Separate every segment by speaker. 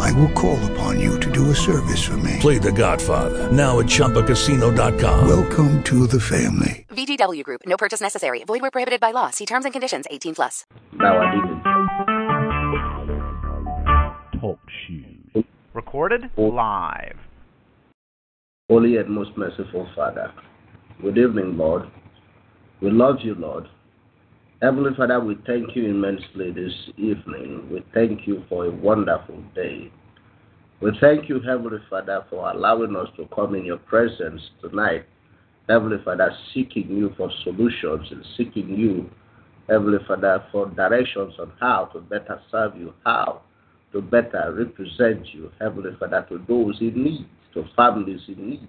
Speaker 1: I will call upon you to do a service for me.
Speaker 2: Play The Godfather now at ChumbaCasino.com.
Speaker 1: Welcome to the family.
Speaker 3: VGW Group. No purchase necessary. Void where prohibited by law. See terms and conditions. 18 plus.
Speaker 4: Now I did it.
Speaker 5: Talk shoes. Recorded live.
Speaker 4: Holy and most merciful Father, good evening, Lord. We love you, Lord. Heavenly Father, we thank you immensely this evening. We thank you for a wonderful day. We thank you, Heavenly Father, for allowing us to come in your presence tonight. Heavenly Father, seeking you for solutions and seeking you, Heavenly Father, for directions on how to better serve you, how to better represent you, Heavenly Father, to those in need, to families in need.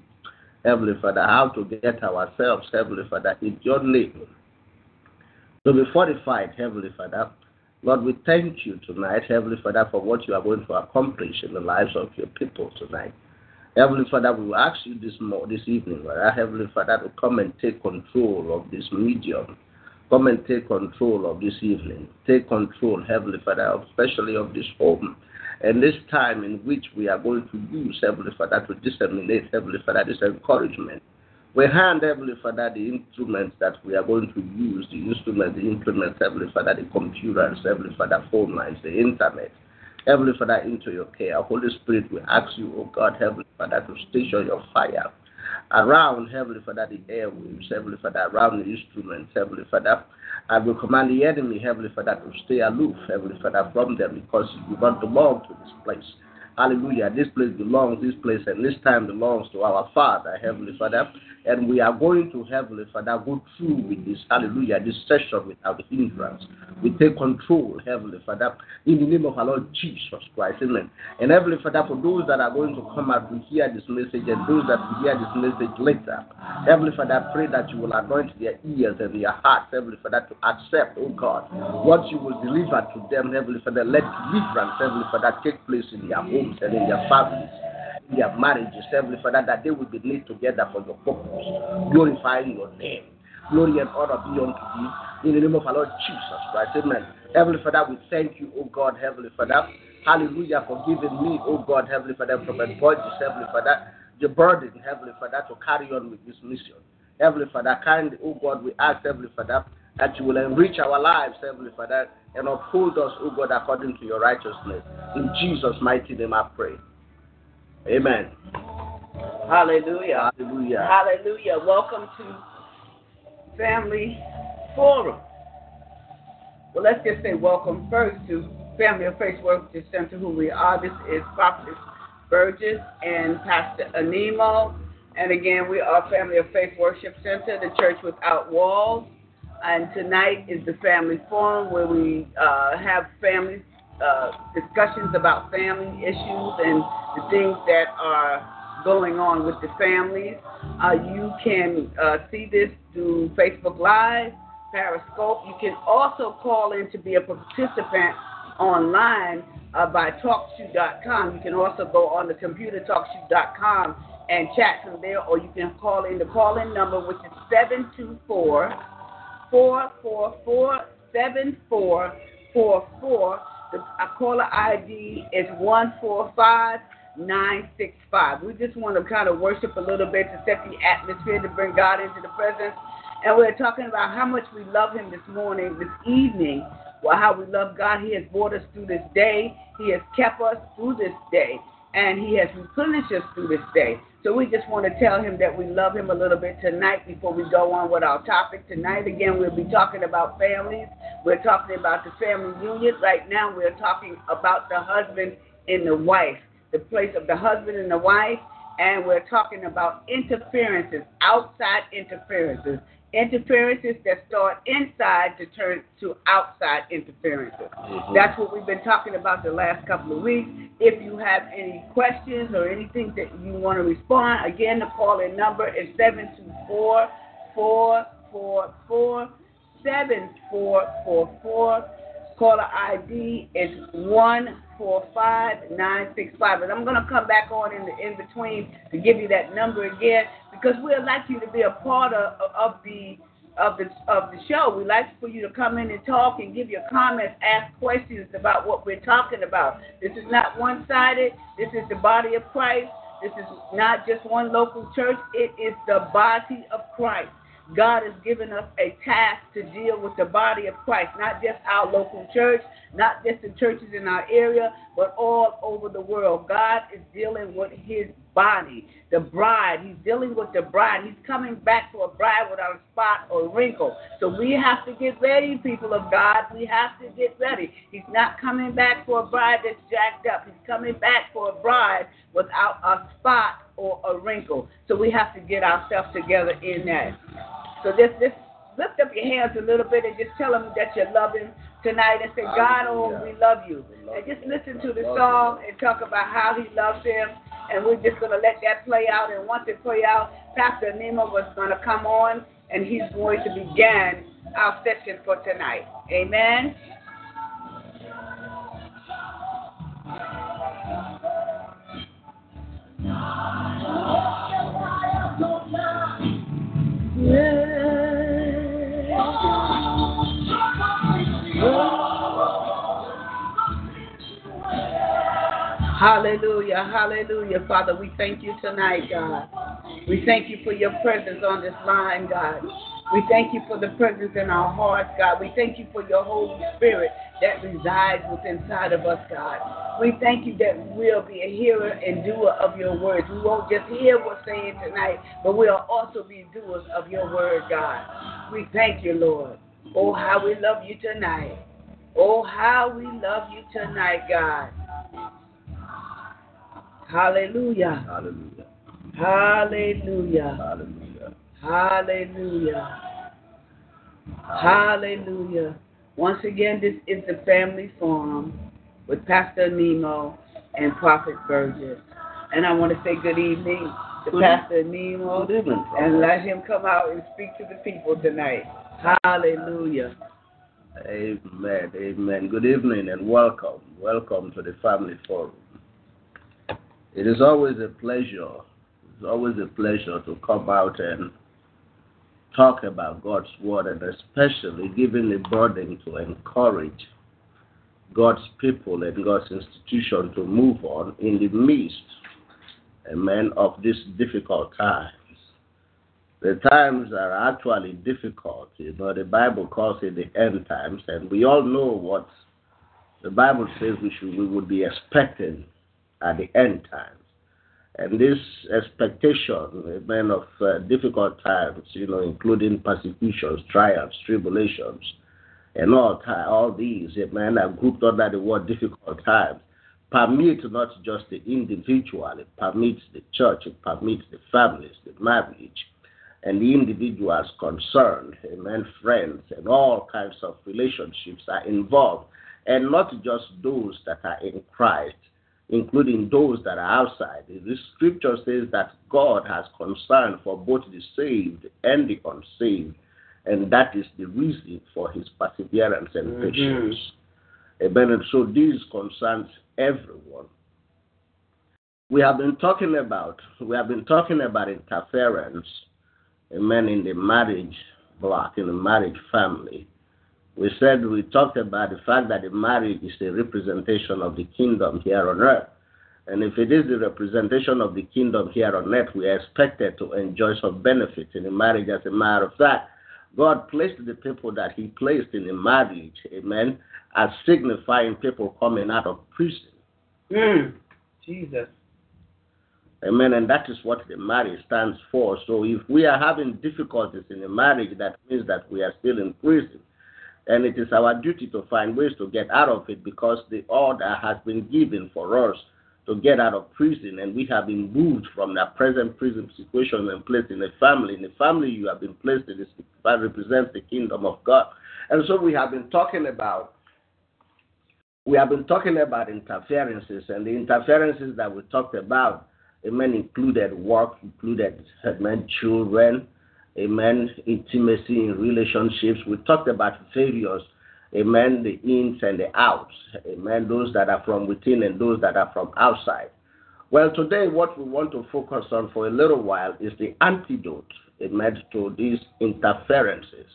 Speaker 4: Heavenly Father, how to get ourselves, Heavenly Father, in your name to be fortified, Heavenly Father. Lord, we thank you tonight, Heavenly Father, for what you are going to accomplish in the lives of your people tonight. Heavenly Father, we ask you this more, this evening, Lord, Heavenly Father, to come and take control of this medium. Come and take control of this evening. Take control, Heavenly Father, especially of this home. And this time in which we are going to use, Heavenly Father, to disseminate, Heavenly Father, this encouragement. We hand, Heavenly Father, the instruments that we are going to use, the instruments, the implements, Heavenly Father, the computers, Heavenly Father, phone lines, the internet, Heavenly Father, into your care. Holy Spirit, we ask you, oh God, Heavenly Father, to station your fire around, Heavenly Father, the airwaves, Heavenly Father, around the instruments, Heavenly Father. I will command the enemy, Heavenly Father, to stay aloof, Heavenly Father, from them because you don't belong to this place. Hallelujah. This place belongs, this place and this time belongs to our Father, Heavenly Father. And we are going to, Heavenly Father, go through with this, hallelujah, this session without hindrance. We take control, Heavenly Father, in the name of our Lord Jesus Christ. Amen. And Heavenly Father, for those that are going to come out to hear this message and those that will hear this message later, Heavenly Father, I pray that you will anoint their ears and their hearts, Heavenly Father, to accept, oh God, what you will deliver to them, Heavenly Father. Let deliverance, Heavenly Father, take place in their homes and in their families in their marriages, Heavenly Father, that they will be knit together for your purpose, glorifying your name. Glory and honor be unto thee in the name of our Lord Jesus Christ. Amen. Heavenly Father, we thank you, O God, Heavenly Father. Hallelujah for giving me, O God, Heavenly Father, a Borges, Heavenly Father, the burden, Heavenly Father, to carry on with this mission. Heavenly Father, kindly, O God, we ask, Heavenly Father, that you will enrich our lives, Heavenly Father, and uphold us, O God, according to your righteousness. In Jesus' mighty name I pray. Amen.
Speaker 6: Hallelujah.
Speaker 4: Hallelujah.
Speaker 6: Hallelujah. Welcome to Family Forum. Well, let's just say welcome first to Family of Faith Worship Center, who we are. This is Prophet Burgess and Pastor Anemo. And again, we are Family of Faith Worship Center, the church without walls. And tonight is the Family Forum where we uh, have family uh, discussions about family issues and the things that are going on with the families. Uh, you can uh, see this through Facebook Live, Periscope. You can also call in to be a participant online uh, by TalkShoe.com. You can also go on the computer TalkShoe.com and chat from there, or you can call in the call in number, which is 724 444 7444. The caller ID is 145965. We just want to kind of worship a little bit to set the atmosphere to bring God into the presence. And we're talking about how much we love Him this morning, this evening. Well, how we love God. He has brought us through this day, He has kept us through this day, and He has replenished us through this day. So we just want to tell him that we love him a little bit tonight before we go on with our topic. Tonight, again, we'll be talking about families. We're talking about the family unit. Right now, we're talking about the husband and the wife, the place of the husband and the wife. And we're talking about interferences, outside interferences, interferences that start inside to turn to outside interferences.
Speaker 4: Mhm.
Speaker 6: That's what we've been talking about the last couple of weeks. If you have any questions or anything that you want to respond, again, the call in number is 724 944 7444. Caller ID is 145965. And I'm going to come back on in the in between to give you that number again because we'd like you to be a part of, of the of the of the show. We'd like for you to come in and talk and give your comments, ask questions about what we're talking about. This is not one-sided. This is the body of Christ. This is not just one local church. It is the body of Christ. God has given us a task to deal with the body of Christ, not just our local church, not just the churches in our area, but all over the world. God is dealing with his body, the bride. He's dealing with the bride. He's coming back for a bride without a spot or a wrinkle. So we have to get ready, people of God. We have to get ready. He's not coming back for a bride that's jacked up. He's coming back for a bride without a spot or a wrinkle. So we have to get ourselves together in that. So just, just lift up your hands a little bit and just tell him that you love him tonight and say, God, oh, we love you. And just listen to the song and talk about how he loves him. And we're just going to let that play out. And once it play out, Pastor Nemo was going to come on and he's going to begin our session for tonight. Amen. Hallelujah, hallelujah. Father, we thank you tonight, God. We thank you for your presence on this line, God. We thank you for the presence in our hearts, God. We thank you for your Holy Spirit that resides within inside of us, God. We thank you that we'll be a hearer and doer of your words. We won't just hear what's saying tonight, but we'll also be doers of your word, God. We thank you, Lord. Oh, how we love you tonight. Oh, how we love you tonight, God. Hallelujah.
Speaker 4: Hallelujah.
Speaker 6: Hallelujah.
Speaker 4: Hallelujah.
Speaker 6: Hallelujah. Hallelujah. Once again, this is the Family Forum with Pastor Nemo and Prophet Burgess. And I want to say good evening to
Speaker 4: Good-
Speaker 6: Pastor Nemo
Speaker 4: Good evening,
Speaker 6: and let him come out and speak to the people tonight. Hallelujah.
Speaker 4: Amen. Amen. Good evening and welcome. Welcome to the Family Forum. It is always a pleasure. It's always a pleasure to come out and talk about God's Word and especially giving a burden to encourage God's people and God's institution to move on in the midst, amen, of these difficult times. The times are actually difficult. You know, the Bible calls it the end times, and we all know what the Bible says we should we would be expecting at the end times. And this expectation, amen, of uh, difficult times, you know, including persecutions, triumphs, tribulations, and all all these, amen, are grouped under the word difficult times. Permit not just the individual, it permits the church, it permits the families, the marriage, and the individuals concerned, amen, friends, and all kinds of relationships are involved, and not just those that are in Christ, including those that are outside. The scripture says that God has concern for both the saved and the unsaved, and that is the reason for his perseverance and
Speaker 6: Mhm.
Speaker 4: patience. Amen. And so this concerns everyone. We have been talking about we have been talking about interference, amen, in the marriage block, in the marriage family. We said we talked about the fact that the marriage is a representation of the kingdom here on earth. And if it is the representation of the kingdom here on earth, we are expected to enjoy some benefits in the marriage. As a matter of fact, God placed the people that He placed in the marriage, amen, as signifying people coming out of prison.
Speaker 6: Mm. Jesus.
Speaker 4: Amen. And that is what the marriage stands for. So if we are having difficulties in the marriage, that means that we are still in prison. And it is our duty to find ways to get out of it because the order has been given for us to get out of prison. And we have been moved from the present prison situation and placed in a family. In the family you have been placed in, this, that represents the kingdom of God. And so we have been talking about we have been talking about interferences, and the interferences that we talked about, amen, included work, included amen, children, amen, intimacy in relationships. We talked about various, amen, the ins and the outs, amen, those that are from within and those that are from outside. Well, today what we want to focus on for a little while is the antidote, amen, to these interferences.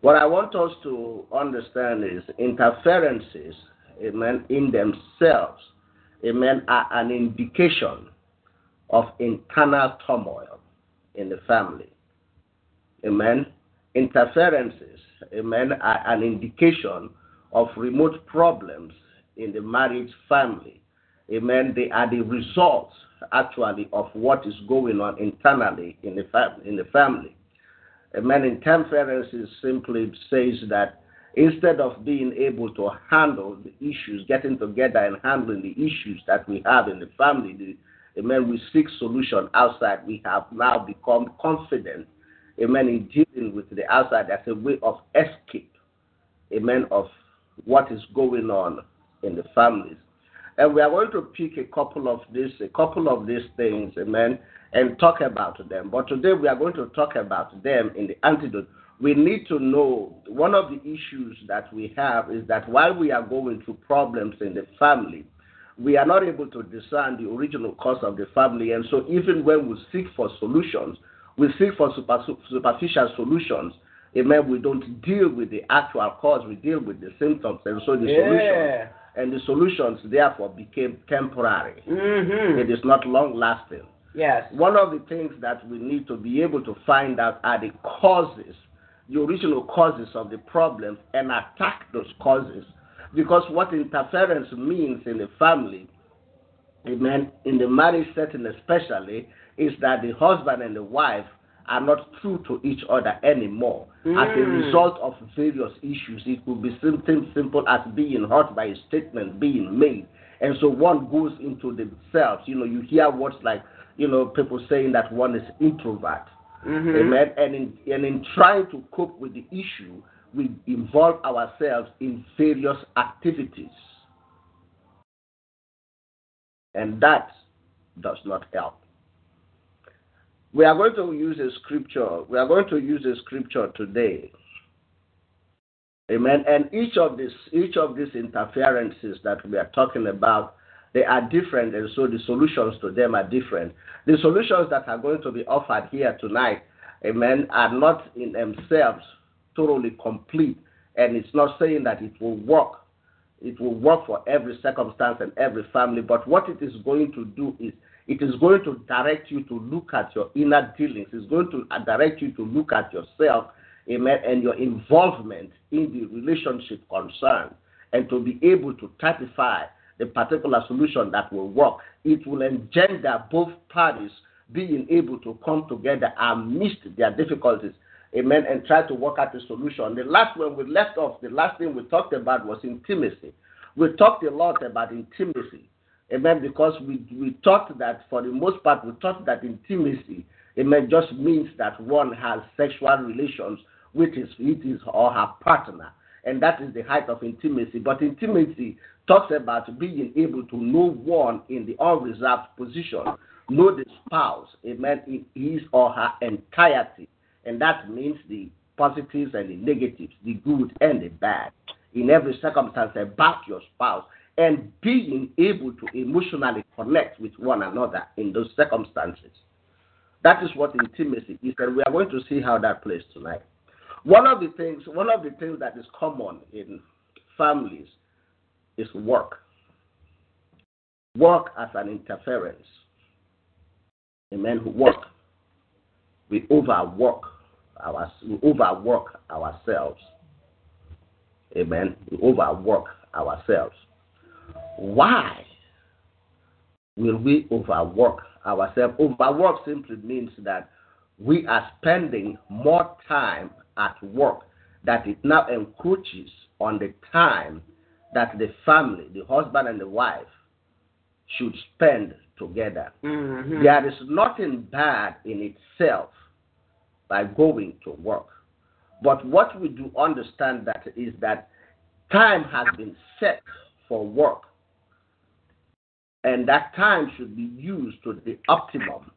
Speaker 4: What I want us to understand is interferences, amen, in themselves, amen, are an indication of internal turmoil in the family. Amen. Interferences, amen, are an indication of remote problems in the marriage family. Amen. They are the results, actually, of what is going on internally in the, fam- in the family. Amen. Interferences simply says that instead of being able to handle the issues, getting together and handling the issues that we have in the family, the, amen, we seek solution outside. We have now become confident, amen, in dealing with the outside as a way of escape, amen, of what is going on in the families. And we are going to pick a couple of these, a couple of these things, amen, and talk about them. But today we are going to talk about them in the antidote. We need to know one of the issues that we have is that while we are going through problems in the family, we are not able to discern the original cause of the family. And so, even when we seek for solutions, we seek for super, superficial solutions. Amen. We don't deal with the actual cause, we deal with the symptoms. And so, the
Speaker 6: Yeah.
Speaker 4: solutions and the solutions therefore became temporary.
Speaker 6: Mm-hmm.
Speaker 4: It is not long lasting.
Speaker 6: Yes.
Speaker 4: One of the things that we need to be able to find out are the causes, the original causes of the problems, and attack those causes. Because what interference means in the family, amen, in the marriage setting especially, is that the husband and the wife are not true to each other anymore as a
Speaker 6: Mm.
Speaker 4: result of various issues. It could be something simple as being hurt by a statement being made. And so one goes into themselves. You know, you hear words like, you know, people saying that one is introvert.
Speaker 6: Mm-hmm.
Speaker 4: Amen. And in, and in trying to cope with the issue, we involve ourselves in various activities. And that does not help. We are going to use a scripture. We are going to use a scripture today. Amen. And each of these each of these interferences that we are talking about, they are different, and so the solutions to them are different. The solutions that are going to be offered here tonight, amen, are not in themselves totally complete. And it's not saying that it will work. It will work for every circumstance and every family. But what it is going to do is it is going to direct you to look at your inner dealings. It's going to uh, direct you to look at yourself, amen, and your involvement in the relationship concern, and to be able to typify the particular solution that will work. It will engender both parties being able to come together amidst their difficulties, amen, and try to work out a solution. The last one we left off, the last thing we talked about was intimacy. We talked a lot about intimacy. Amen. Because we, we thought that for the most part, we thought that intimacy, amen, just means that one has sexual relations with his, with his or her partner. And that is the height of intimacy. But intimacy talks about being able to know one in the unreserved position, know the spouse, amen, in his or her entirety. And that means the positives and the negatives, the good and the bad. In every circumstance, about your spouse and being able to emotionally connect with one another in those circumstances. That is what intimacy is, and we are going to see how that plays tonight. One of the things, one of the things that is common in families is work. Work as an interference. Amen. Work. We overwork our, we overwork ourselves. Amen. We overwork ourselves. Why will we overwork ourselves? Overwork simply means that we are spending more time at work that it now encroaches on the time that the family, the husband and the wife, should spend together.
Speaker 6: Mm-hmm.
Speaker 4: There is nothing bad in itself by going to work. But what we do understand that is that time has been set for work. And that time should be used to the optimum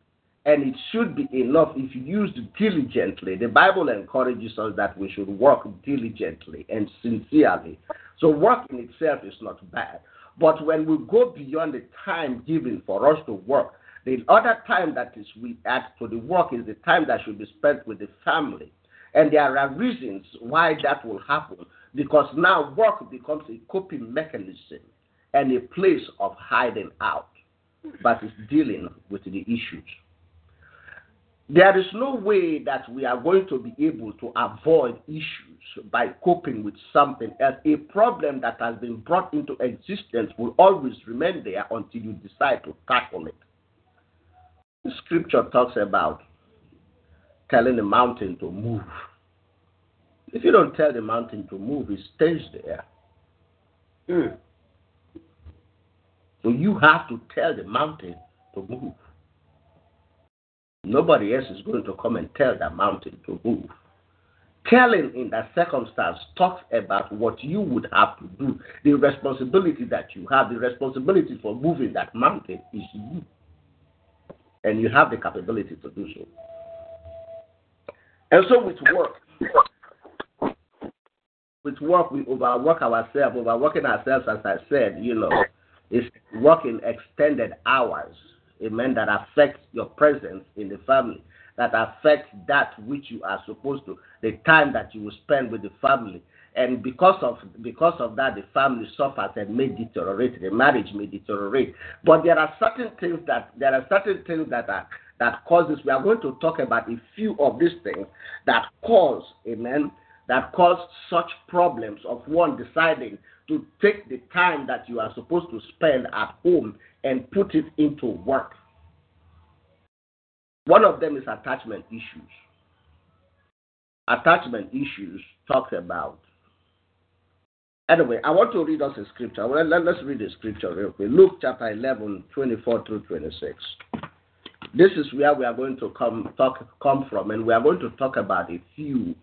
Speaker 4: and it should be enough if used diligently. The Bible encourages us that we should work diligently and sincerely. So, work in itself is not bad. But when we go beyond the time given for us to work, the other time that is we add to the work is the time that should be spent with the family. And there are reasons why that will happen because now work becomes a coping mechanism and a place of hiding out versus dealing with the issues. There is no way that we are going to be able to avoid issues by coping with something else. A problem that has been brought into existence will always remain there until you decide to tackle it. The scripture talks about telling the mountain to move. If you don't tell the mountain to move, it stays there. Mm. So you have to tell the mountain to move. Nobody else is going to come and tell that mountain to move. Telling in that circumstance talks about what you would have to do, the responsibility that you have, the responsibility for moving that mountain is you. And you have the capability to do so. And so with work, with work, we overwork ourselves, overworking ourselves, as I said, you know, is working extended hours amen, that affects your presence in the family, that affects that which you are supposed to, the time that you will spend with the family. And because of because of that, the family suffers and may deteriorate. The marriage may deteriorate. But there are certain things that there are certain things that are that causes. We are going to talk about a few of these things that cause, amen, that cause such problems of one deciding to take the time that you are supposed to spend at home and put it into work. One of them is attachment issues. Attachment issues talks about. Anyway, I want to read us a scripture. Well, let, us read the scripture real quick. Luke chapter 11, 24 through 26. This is where we are going to come talk come from, and we are going to talk about a few,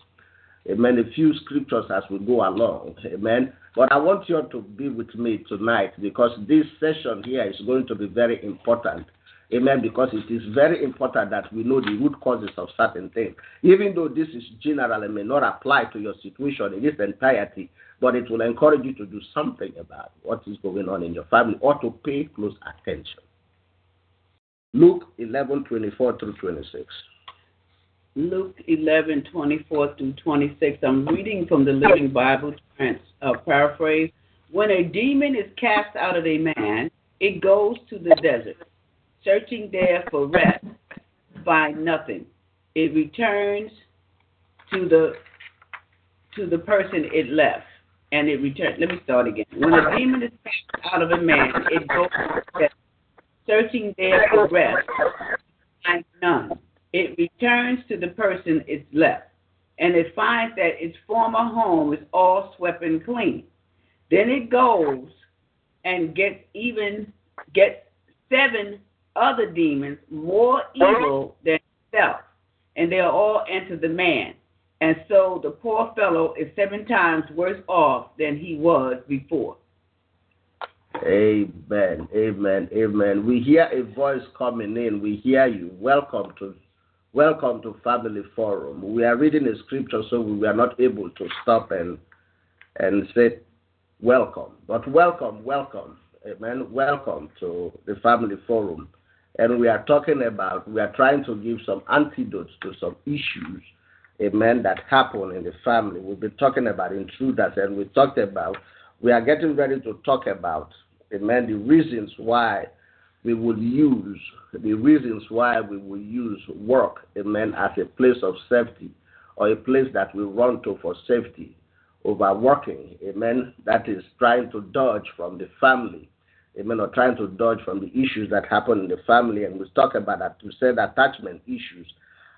Speaker 4: amen, a few scriptures as we go along, amen. But I want you to be with me tonight because this session here is going to be very important. Amen. Because it is very important that we know the root causes of certain things. Even though this is general and may not apply to your situation in its entirety, but it will encourage you to do something about what is going on in your family or to pay close attention. Luke 11 24 through 26.
Speaker 6: Luke 11, 24 through 26. I'm reading from the Living Bible trans, uh, paraphrase. When a demon is cast out of a man, it goes to the desert, searching there for rest, find nothing. It returns to the to the person it left, and it returns. Let me start again. When a demon is cast out of a man, it goes to the desert, searching there for rest, find none it returns to the person it's left, and it finds that its former home is all swept and clean. Then it goes and gets even gets seven other demons more evil than itself, and they are all enter the man. And so the poor fellow is seven times worse off than he was before.
Speaker 4: Amen. Amen. Amen. We hear a voice coming in. We hear you. Welcome to Welcome to Family Forum. We are reading the scripture, so we were not able to stop and and say welcome. But welcome, welcome, amen. Welcome to the Family Forum. And we are talking about, we are trying to give some antidotes to some issues, amen, that happen in the family. We've been talking about intruders, and we talked about, we are getting ready to talk about, amen, the reasons why we will use the reasons why we will use work, amen, as a place of safety or a place that we run to for safety over working, amen, that is trying to dodge from the family, amen, or trying to dodge from the issues that happen in the family. And we talk about that, we said attachment issues.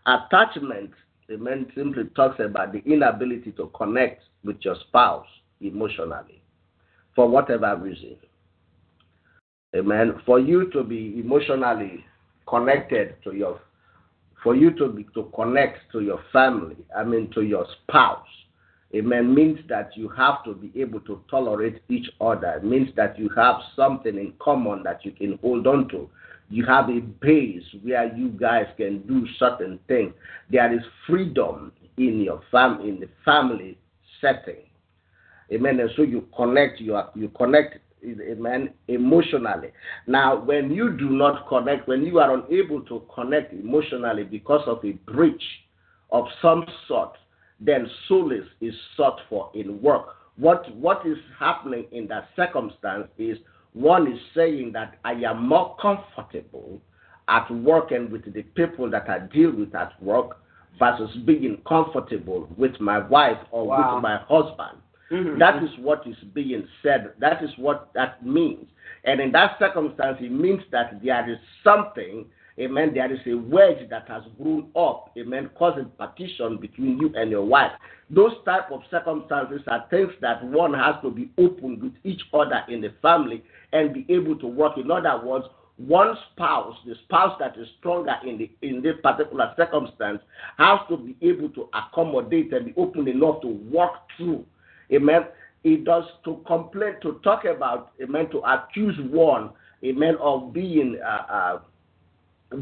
Speaker 4: Attachment, amen, simply talks about the inability to connect with your spouse emotionally for whatever reason. Amen. For you to be emotionally connected to your, for you to be to connect to your family, I mean to your spouse, amen, means that you have to be able to tolerate each other. It means that you have something in common that you can hold on to. You have a base where you guys can do certain things. There is freedom in your fam in the family setting. Amen. And so you connect, you are, you connect amen, emotionally. Now, when you do not connect, when you are unable to connect emotionally because of a breach of some sort, then solace is sought for in work. What what is happening in that circumstance is one is saying that I am more comfortable at work and with the people that I deal with at work versus being comfortable with my wife or
Speaker 6: Wow.
Speaker 4: with my husband.
Speaker 6: Mhm.
Speaker 4: That is what is being said. That is what that means. And in that circumstance, it means that there is something, amen, there is a wedge that has grown up, amen, causing partition between you and your wife. Those type of circumstances are things that one has to be open with each other in the family and be able to work. In other words, one spouse, the spouse that is stronger in the in this particular circumstance, has to be able to accommodate and be open enough to work through Amen. It does to complain, to talk about, amen, to accuse one, amen, of being uh, uh,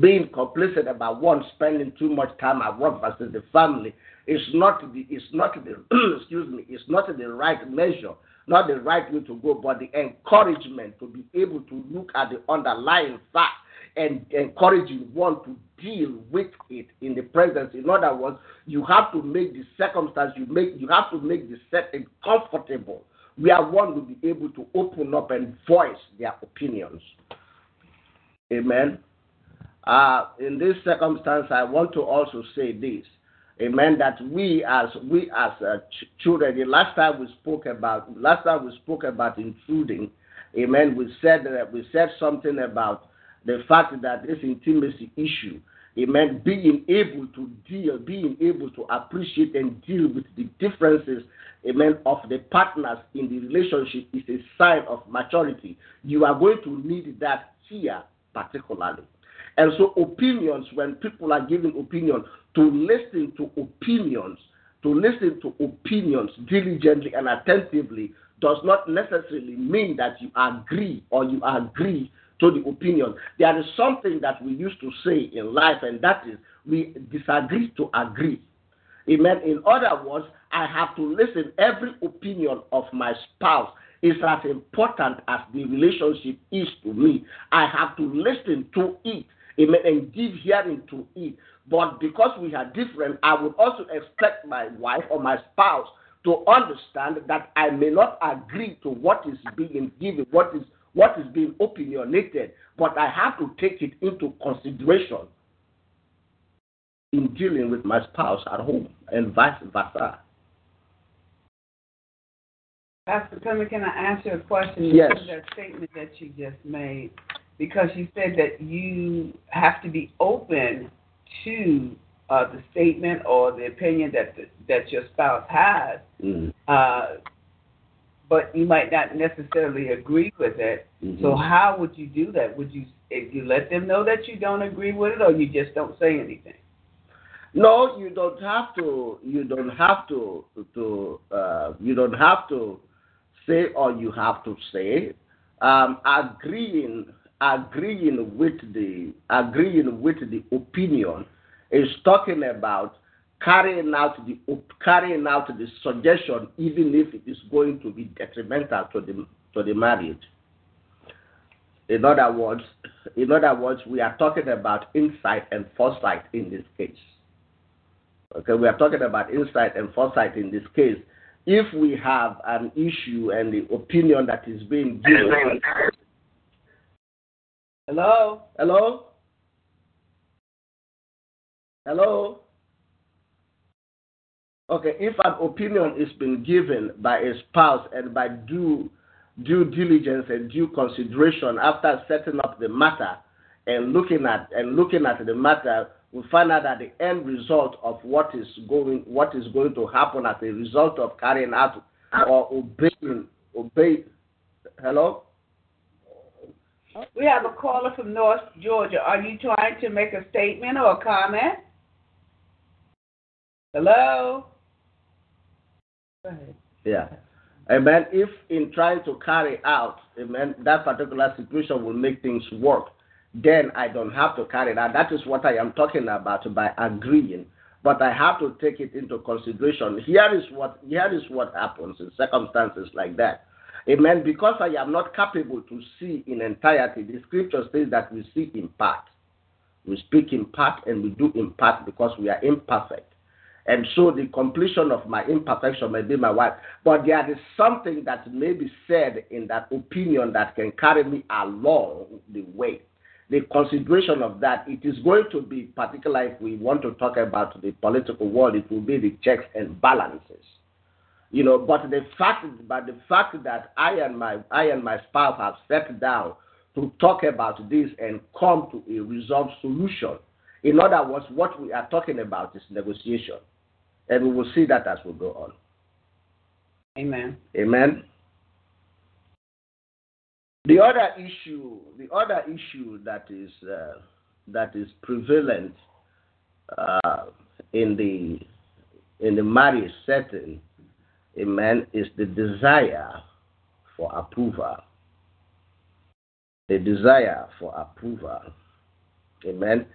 Speaker 4: being complacent about one spending too much time at work versus the family. It's not the it's not the excuse me, it's not the right measure, not the right way to go, but the encouragement to be able to look at the underlying fact and encouraging one to deal with it in the presence. In other words, you have to make the circumstance you make you have to make the setting comfortable where one will be able to open up and voice their opinions. Amen. Uh, in this circumstance, I want to also say this. Amen. That we as we as uh, ch- children, the last time we spoke about last time we spoke about intruding, amen. We said that we said something about the fact that this intimacy issue, amen, being able to deal, being able to appreciate and deal with the differences, amen, of the partners in the relationship is a sign of maturity. You are going to need that here particularly. And so, opinions, when people are giving opinion, to listen to opinions, to listen to opinions diligently and attentively does not necessarily mean that you agree or you agree to the opinion. There is something that we used to say in life, and that is we disagree to agree. Amen. In other words, I have to listen. Every opinion of my spouse is as important as the relationship is to me. I have to listen to it, amen, and give hearing to it. But because we are different, I would also expect my wife or my spouse to understand that I may not agree to what is being given, what is what is being opinionated, but I have to take it into consideration in dealing with my spouse at home and vice versa.
Speaker 6: Pastor Clement, can I ask you a question?
Speaker 4: Yes.
Speaker 6: That statement that you just made, because you said that you have to be open to uh, the statement or the opinion that the, that your spouse has,
Speaker 4: Mm.
Speaker 6: uh, but you might not necessarily agree with it.
Speaker 4: Mhm.
Speaker 6: So how would you do that? Would you if you let them know that you don't agree with it, or you just don't say anything?
Speaker 4: No, you don't have to. You don't have to. To uh, you don't have to say, or you have to say. Um, agreeing, agreeing with the agreeing with the opinion is talking about carrying out the carrying out the suggestion, even if it is going to be detrimental to the to the marriage. In other words, in other words, we are talking about insight and foresight in this case. Okay, we are talking about insight and foresight in this case. If we have an issue and the opinion that is being given,
Speaker 6: Hello.
Speaker 4: hello, hello. Okay, if an opinion is being given by a spouse and by due due diligence and due consideration after setting up the matter and looking at and looking at the matter, we find out that the end result of what is going what is going to happen as a result of carrying out or obeying obey. Hello.
Speaker 6: We have a caller from North Georgia. Are you trying to make a statement or a comment? Hello? Ahead.
Speaker 4: Yeah. Amen. If in trying to carry out, eh, amen, that particular situation will make things work, then I don't have to carry that. That is what I am talking about by agreeing. But I have to take it into consideration. Here is what here is what happens in circumstances like that. Eh, amen. Because I am not capable to see in entirety, the scripture says that we see in part. We speak in part and we do in part because we are imperfect. And so the completion of my imperfection may be my wife. But there is something that may be said in that opinion that can carry me along the way. The consideration of that, it is going to be, particularly if we want to talk about the political world, it will be the checks and balances. You know, but the fact, but the fact that I and my I and my spouse have sat down to talk about this and come to a resolved solution. In other words, what we are talking about is negotiation. And we will see that as we go on.
Speaker 6: Amen.
Speaker 4: Amen. The other issue, the other issue that is uh, that is prevalent uh, in the in the marriage setting, amen, is the desire for approval. The desire for approval, amen.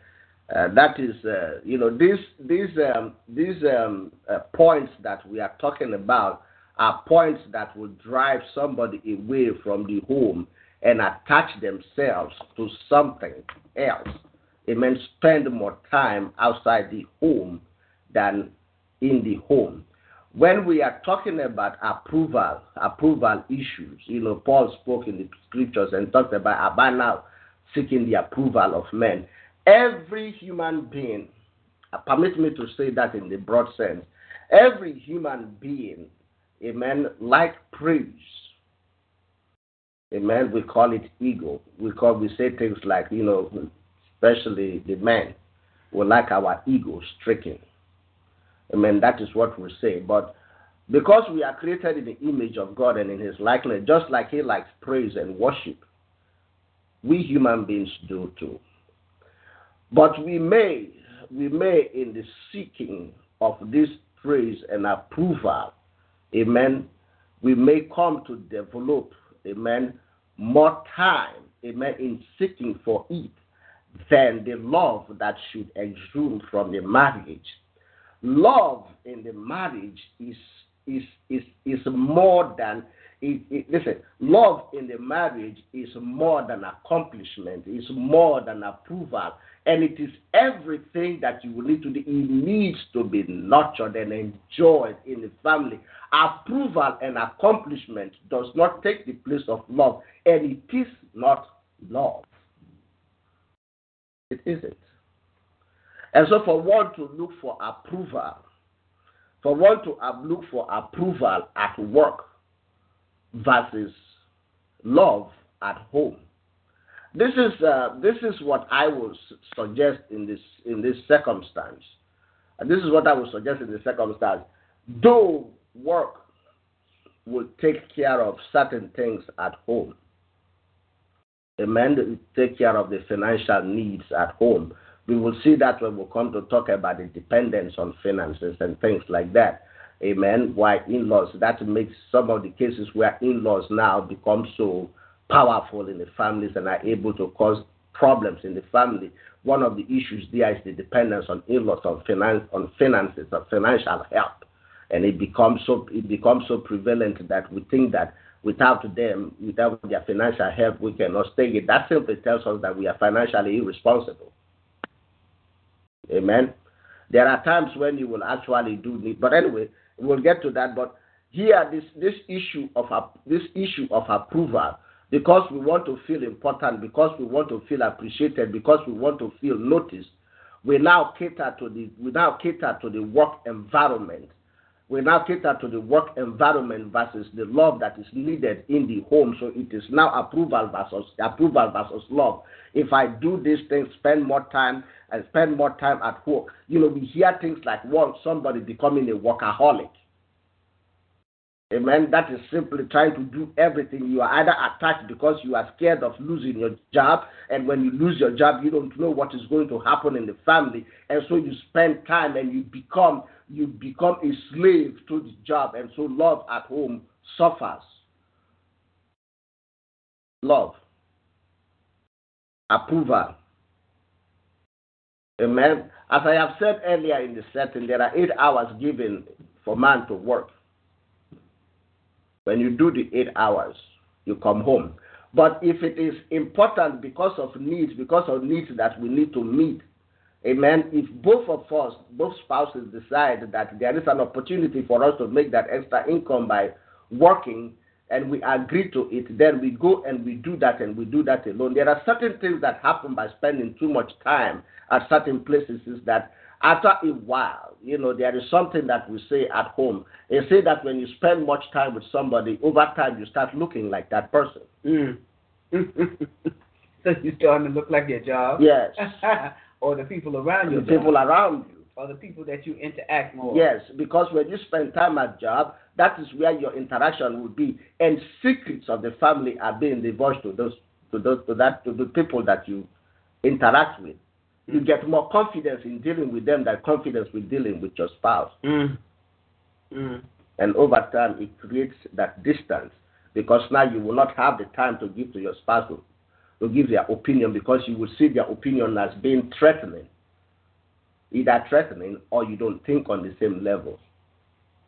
Speaker 4: Uh, that is, uh, you know, these these um, these um, uh, points that we are talking about are points that will drive somebody away from the home and attach themselves to something else. It means spend more time outside the home than in the home. When we are talking about approval, approval issues, you know, Paul spoke in the scriptures and talked about about now seeking the approval of men Every human being, uh, permit me to say that in the broad sense, every human being, amen, like praise. Amen. We call it ego. We call we say things like, you know, especially the men, we like our ego stricken. Amen. That is what we say. But because we are created in the image of God and in His likeness, just like He likes praise and worship, we human beings do too. But we may, we may, in the seeking of this praise and approval, amen, we may come to develop, amen, more time, amen, in seeking for it than the love that should exude from the marriage. Love in the marriage is is is is more than it, it, listen, love in the marriage is more than accomplishment, it's more than approval, and it is everything that you will need to do. It needs to be nurtured and enjoyed in the family. Approval and accomplishment does not take the place of love, and it is not love. It isn't. And so, for one to look for approval, for one to look for approval at work, versus love at home. This is uh, this is what I would suggest in this in this circumstance. And this is what I would suggest in this circumstance. Though work will take care of certain things at home, a man will take care of the financial needs at home. We will see that when we come to talk about the dependence on finances and things like that. Amen. Why in laws? That makes some of the cases where in laws now become so powerful in the families and are able to cause problems in the family. One of the issues there is the dependence on in laws on finance on finances, on financial help. And it becomes so it becomes so prevalent that we think that without them, without their financial help, we cannot stay it. That simply tells us that we are financially irresponsible. Amen. There are times when you will actually do need, but anyway, We'll get to that, but here this this issue of this issue of approval because we want to feel important, because we want to feel appreciated, because we want to feel noticed. We now cater to the we now cater to the work environment. We now cater to the work environment versus the love that is needed in the home. So it is now approval versus approval versus love. If I do these things, spend more time and spend more time at work. You know, we hear things like one somebody becoming a workaholic. Amen. That is simply trying to do everything. You are either attached because you are scared of losing your job, and when you lose your job, you don't know what is going to happen in the family, and so you spend time and you become you become a slave to the job, and so love at home suffers. Love approval. Amen. As I have said earlier in the setting, there are eight hours given for man to work. When you do the eight hours, you come home. But if it is important because of needs, because of needs that we need to meet, amen, if both of us, both spouses decide that there is an opportunity for us to make that extra income by working and we agree to it, then we go and we do that and we do that alone. There are certain things that happen by spending too much time at certain places that after a while, you know, there is something that we say at home. They say that when you spend much time with somebody, over time you start looking like that person.
Speaker 6: Mm. so you're starting to look like your job?
Speaker 4: Yes.
Speaker 6: or the people around you.
Speaker 4: The people around you.
Speaker 6: Or the people that you interact more.
Speaker 4: Yes, because when you spend time at job, that is where your interaction will be, and secrets of the family are being divulged to those, to those, to that, to the people that you interact with. You get more confidence in dealing with them than confidence with dealing with your spouse.
Speaker 6: Mm. Mm.
Speaker 4: And over time, it creates that distance because now you will not have the time to give to your spouse to, to give their opinion because you will see their opinion as being threatening. Either threatening or you don't think on the same level.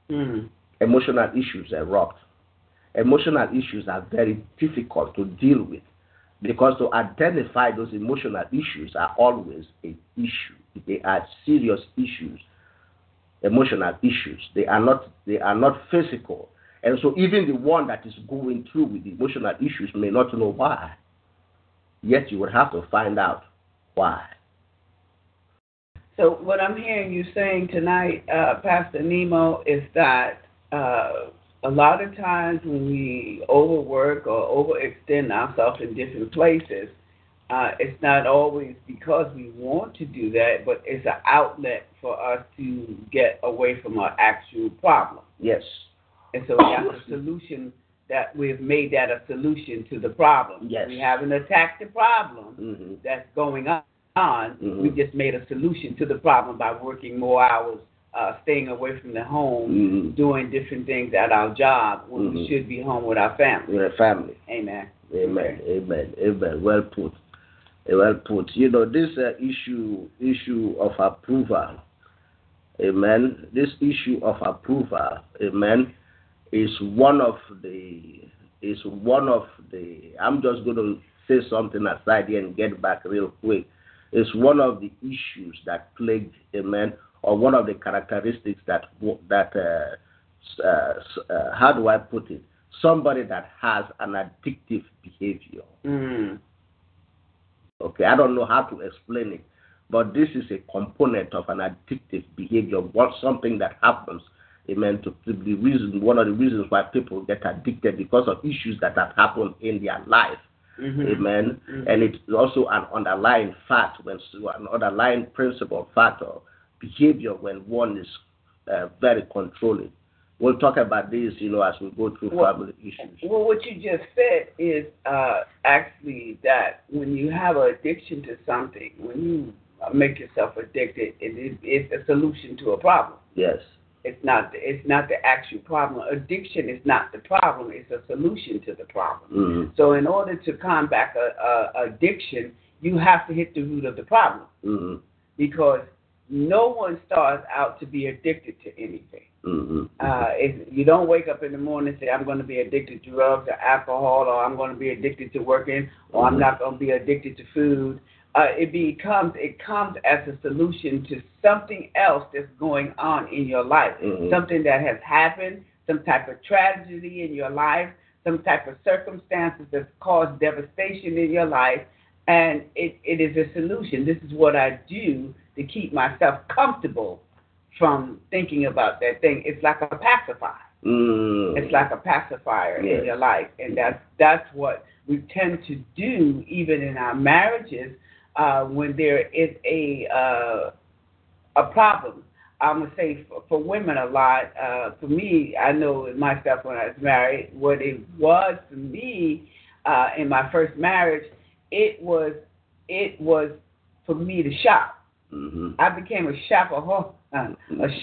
Speaker 6: Mm.
Speaker 4: Emotional issues erupt. Emotional issues are very difficult to deal with because to identify those emotional issues are always an issue. They are serious issues, emotional issues. They are not they are not physical. And so even the one that is going through with emotional issues may not know why. Yet you would have to find out why.
Speaker 6: So what I'm hearing you saying tonight, uh, Pastor Nemo, is that uh, a lot of times when we overwork or overextend ourselves in different places, uh, it's not always because we want to do that, but it's an outlet for us to get away from our actual problem.
Speaker 4: Yes.
Speaker 6: And so we have a solution that we've made that a solution to the problem.
Speaker 4: Yes.
Speaker 6: We haven't attacked the problem
Speaker 4: Mm-hmm.
Speaker 6: that's going on.
Speaker 4: Mhm.
Speaker 6: We just made a solution to the problem by working more hours, uh, staying away from the home,
Speaker 4: Mhm.
Speaker 6: doing different things at our job when we
Speaker 4: Mhm.
Speaker 6: should be home with our family.
Speaker 4: We're a family.
Speaker 6: Amen.
Speaker 4: Amen. Amen. Amen. Well put. Well put. You know this uh, issue issue of approval. Amen. This issue of approval. Amen. Is one of the is one of the. I'm just going to say something aside here and get back real quick. It's one of the issues that plague. Amen. Or one of the characteristics that that. Uh, uh, uh, how do I put it? Somebody that has an addictive behavior.
Speaker 6: Mm.
Speaker 4: Okay, I don't know how to explain it, but this is a component of an addictive behavior. What something that happens, amen. To, the reason, one of the reasons why people get addicted because of issues that have happened in their life,
Speaker 6: Mhm.
Speaker 4: amen.
Speaker 6: Mhm.
Speaker 4: And it's also an underlying fact, when an underlying principle, factor, behavior when one is uh, very controlling. We'll talk about this, you know, as we go through
Speaker 6: Well-
Speaker 4: family issues.
Speaker 6: Well, what you just said is uh, actually that when you have an addiction to something, when you uh, make yourself addicted, it is it's a solution to a problem.
Speaker 4: Yes.
Speaker 6: It's not it's not the actual problem. Addiction is not the problem. It's a solution to the problem.
Speaker 4: Mm-hmm.
Speaker 6: So in order to combat a, a addiction, you have to hit the root of the problem
Speaker 4: Mm-hmm.
Speaker 6: because no one starts out to be addicted to anything.
Speaker 4: Mm-hmm.
Speaker 6: Uh, if you don't wake up in the morning and say, I'm going to be addicted to drugs or alcohol, or I'm going to be addicted to working, or I'm not going to be addicted to food. Uh, it becomes it comes as a solution to something else that's going on in your life,
Speaker 4: Mhm.
Speaker 6: something that has happened, some type of tragedy in your life, some type of circumstances that's caused devastation in your life, and it, it is a solution. This is what I do to keep myself comfortable from thinking about that thing. It's like a pacifier.
Speaker 4: Mm.
Speaker 6: It's like a pacifier
Speaker 4: Yes.
Speaker 6: in your life, and that's that's what we tend to do even in our marriages uh, when there is a uh, a problem. I'm gonna say for, for women a lot. Uh, for me, I know myself when I was married, what it was for me uh, in my first marriage, it was it was for me to shop.
Speaker 4: Mm-hmm.
Speaker 6: I became a shopaholic, a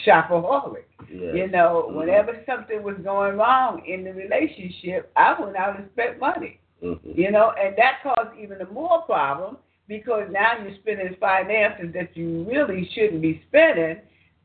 Speaker 6: shopaholic.
Speaker 4: Yes.
Speaker 6: You know,
Speaker 4: Mhm.
Speaker 6: whenever something was going wrong in the relationship, I went out and spent money.
Speaker 4: Mm-hmm.
Speaker 6: You know, and that caused even a more problem because now you're spending finances that you really shouldn't be spending,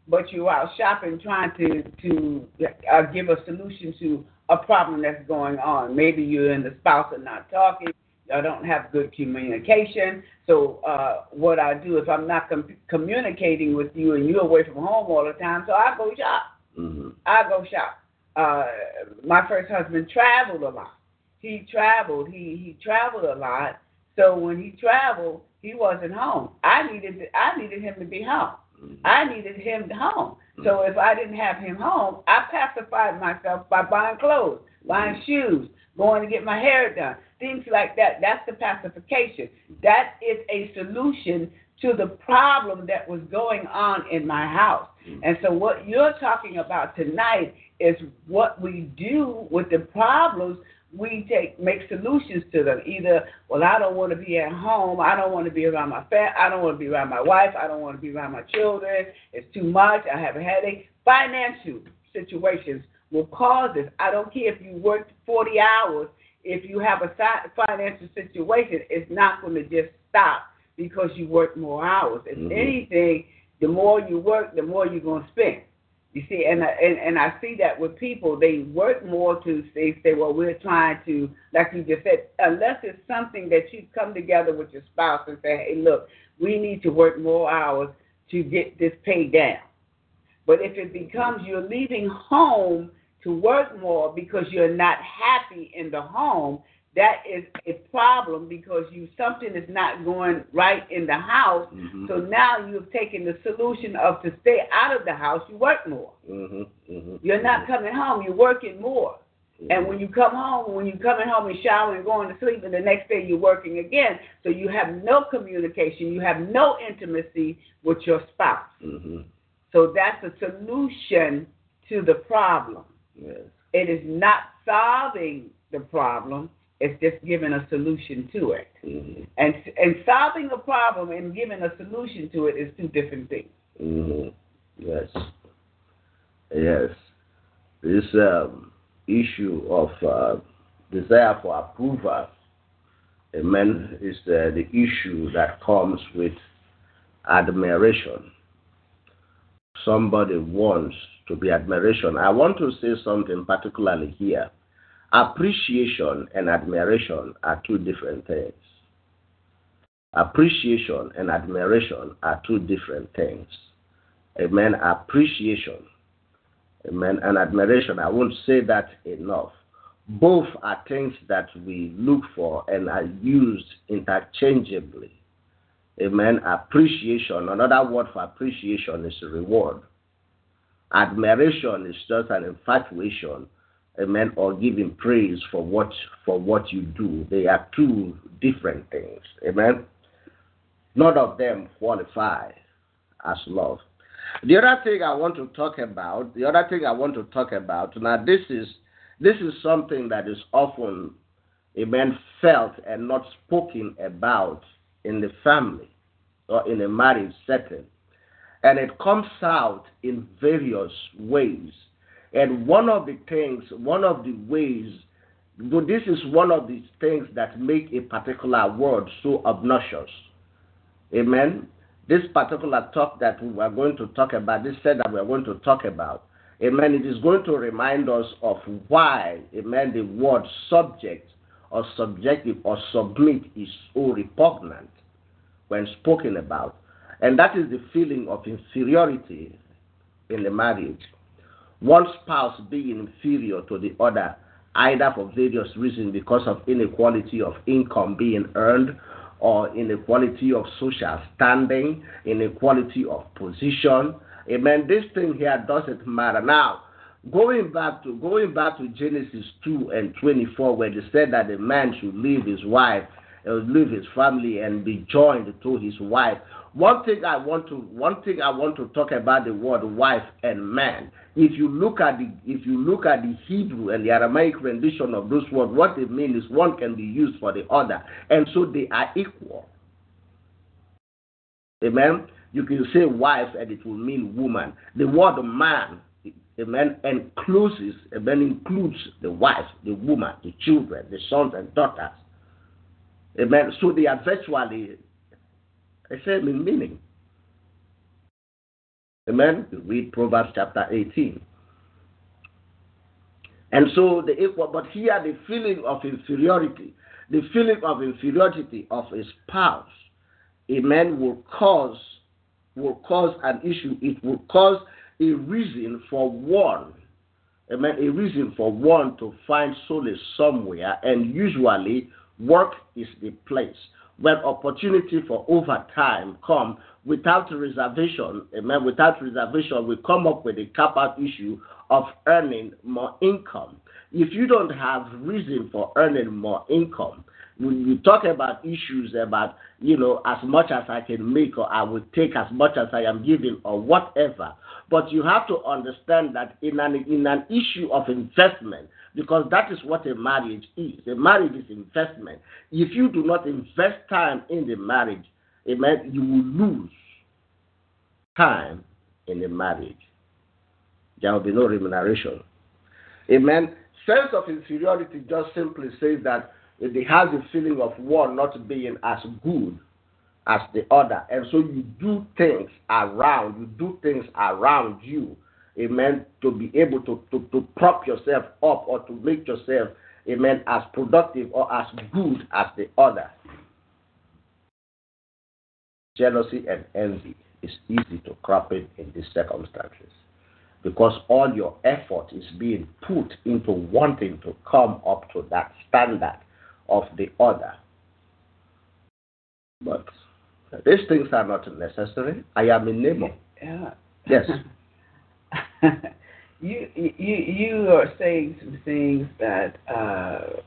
Speaker 6: but you're out shopping trying to to uh, give a solution to a problem that's going on. Maybe you and the spouse are not talking. I don't have good communication. So uh, what I do is I'm not com- communicating with you and you're away from home all the time, so I go shop.
Speaker 4: Mm-hmm.
Speaker 6: I go shop. Uh, my first husband traveled a lot. He traveled. He he traveled a lot. So when he traveled, he wasn't home. I needed to, I needed him to be home. I needed him home. So if I didn't have him home, I pacified myself by buying clothes, buying shoes, going to get my hair done, things like that. That's the pacification. That is a solution to the problem that was going on in my house. Mm-hmm. And so what you're talking about tonight is what we do with the problems we take make solutions to them. Either, well, I don't want to be at home. I don't want to be around my family. I don't want to be around my wife. I don't want to be around my children. It's too much. I have a headache. Financial situations will cause this. I don't care if you work 40 hours. If you have a financial situation, it's not going to just stop because you work more hours. If
Speaker 4: Mhm.
Speaker 6: anything, the more you work, the more you're going to spend. You see, and I, and and I see that with people, they work more to say, say, well, we're trying to, like you just said, unless it's something that you come together with your spouse and say, hey, look, we need to work more hours to get this paid down. But if it becomes you're leaving home to work more because you're not happy in the home, that is a problem because you something is not going right in the house.
Speaker 4: Mhm.
Speaker 6: So now you've taken the solution of to stay out of the house, you work more.
Speaker 4: Mhm. Mhm.
Speaker 6: You're not coming home, you're working more. And when you come home, when you're coming home and showering and going to sleep, and the next day you're working again, so you have no communication, you have no intimacy with your spouse.
Speaker 4: Mhm.
Speaker 6: So that's a solution to the problem.
Speaker 4: Yes.
Speaker 6: It is not solving the problem, it's just giving a solution to it.
Speaker 4: Mhm.
Speaker 6: And and solving a problem and giving a solution to it is two different things.
Speaker 4: Mhm. Yes. Yes. This um, issue of uh, desire for approval, amen, is the, the issue that comes with admiration. Somebody wants to be admiration. I want to say something particularly here. Appreciation and admiration are two different things. Appreciation and admiration are two different things. Amen. Appreciation. Amen. And admiration. I won't say that enough. Both are things that we look for and are used interchangeably. Amen. Appreciation. Another word for appreciation is reward. Admiration is just an infatuation, amen, or giving praise for what for what you do. They are two different things. Amen. None of them qualify as love. The other thing I want to talk about, the other thing I want to talk about, now this is this is something that is often amen felt and not spoken about in the family or in a marriage setting. And it comes out in various ways. And one of the things, one of the ways, this is one of the things that make a particular word so obnoxious. Amen. This particular talk that we are going to talk about, this said that we are going to talk about, amen, it is going to remind us of why, amen, the word subject or subjective or submit is so repugnant when spoken about. And that is the feeling of inferiority in the marriage. One spouse being inferior to the other, either for various reasons because of inequality of income being earned, or inequality of social standing, inequality of position. Amen. This thing here doesn't matter. Now, going back to going back to Genesis 2 and 24, where they said that a man should leave his wife, leave his family, and be joined to his wife. One thing I want to one thing I want to talk about the word wife and man. If you look at the if you look at the Hebrew and the Aramaic rendition of those words, what they mean is one can be used for the other, and so they are equal. Amen. You can say wife and it will mean woman. The word man, amen, encloses, amen, includes the wife, the woman, the children, the sons and daughters. Amen. So they are virtually the same in meaning. Amen. Read Proverbs chapter 18. And so the but here the feeling of inferiority, the feeling of inferiority of a spouse, amen, will cause will cause an issue. It will cause a reason for one, amen, a reason for one to find solace somewhere, and usually work is the place where opportunity for overtime come without reservation, amen, without reservation, we come up with a cap out issue of earning more income. If you don't have reason for earning more income, when you talk about issues about, you know, as much as I can make or I will take as much as I am given or whatever. But you have to understand that in an, in an issue of investment, because that is what a marriage is. A marriage is investment. If you do not invest time in the marriage, amen, you will lose time in the marriage. There will be no remuneration. Amen. Sense of inferiority just simply says that they have the feeling of one not being as good as the other. And so you do things around, you do things around you, amen, to be able to, to, to prop yourself up or to make yourself, amen, as productive or as good as the other. Jealousy and envy is easy to crop in in these circumstances because all your effort is being put into wanting to come up to that standard of the other. But these things are not necessary. I am a neighbor.
Speaker 6: Yeah.
Speaker 4: Yes.
Speaker 6: you you you are saying some things that uh,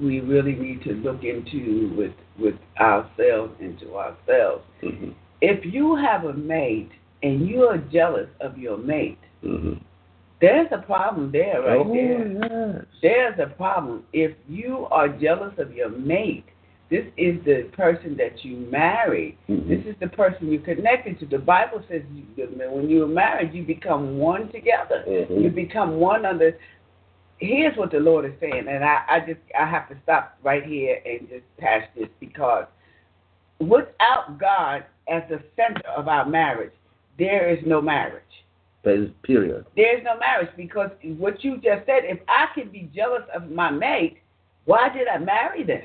Speaker 6: we really need to look into with with ourselves into ourselves.
Speaker 4: Mm-hmm.
Speaker 6: If you have a mate and you are jealous of your mate,
Speaker 4: Mm-hmm.
Speaker 6: There's a problem there right
Speaker 4: oh,
Speaker 6: there.
Speaker 4: yes.
Speaker 6: There's a problem. If you are jealous of your mate, this is the person that you married.
Speaker 4: Mhm.
Speaker 6: This is the person you're connected to. The Bible says you, when you are married, you become one together.
Speaker 4: Mhm.
Speaker 6: You become one under. Here's what the Lord is saying, and I, I just I have to stop right here and just pass this because without God as the center of our marriage, there is no marriage.
Speaker 4: Period.
Speaker 6: There's no marriage because what you just said, if I can be jealous of my mate, why did I marry them?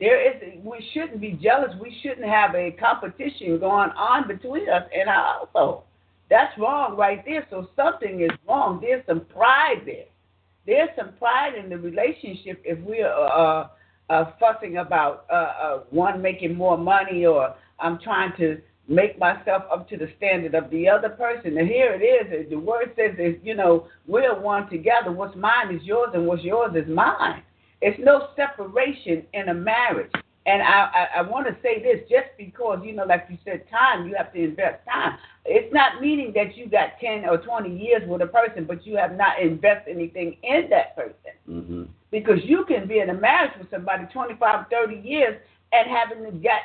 Speaker 6: There is we shouldn't be jealous. We shouldn't have a competition going on between us and our household. That's wrong right there. So something is wrong. There's some pride there. There's some pride in the relationship if we're uh, uh, fussing about uh, uh, one making more money or I'm trying to make myself up to the standard of the other person. And here it is. The word says that, you know, we're one together. What's mine is yours and what's yours is mine. It's no separation in a marriage. And I, I, I want to say this just because, you know, like you said, time, you have to invest time. It's not meaning that you got 10 or 20 years with a person, but you have not invested anything in that person.
Speaker 4: Mm-hmm.
Speaker 6: Because you can be in a marriage with somebody 25, 30 years and having got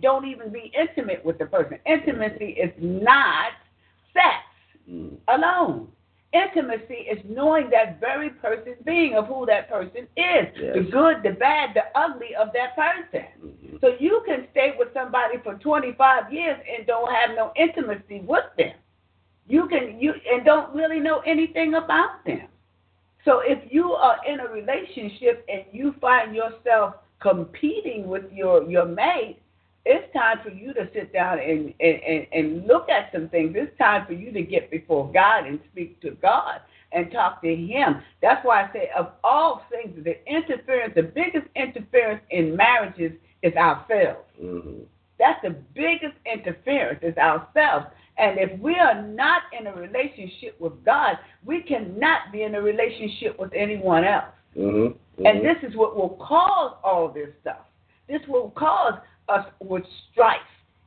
Speaker 6: don't even be intimate with the person. Intimacy is not sex
Speaker 4: Mm.
Speaker 6: alone. Intimacy is knowing that very person's being of who that person is,
Speaker 4: Yes.
Speaker 6: the good, the bad, the ugly of that person.
Speaker 4: Mhm.
Speaker 6: So you can stay with somebody for 25 years and don't have no intimacy with them. You can you and don't really know anything about them. So if you are in a relationship and you find yourself competing with your your mate, it's time for you to sit down and, and, and, and look at some things. It's time for you to get before God and speak to God and talk to Him. That's why I say, of all things, the interference, the biggest interference in marriages is ourselves.
Speaker 4: Mhm.
Speaker 6: That's the biggest interference is ourselves. And if we are not in a relationship with God, we cannot be in a relationship with anyone else.
Speaker 4: Mhm.
Speaker 6: And
Speaker 4: Mhm.
Speaker 6: this is what will cause all this stuff. This will cause us with strife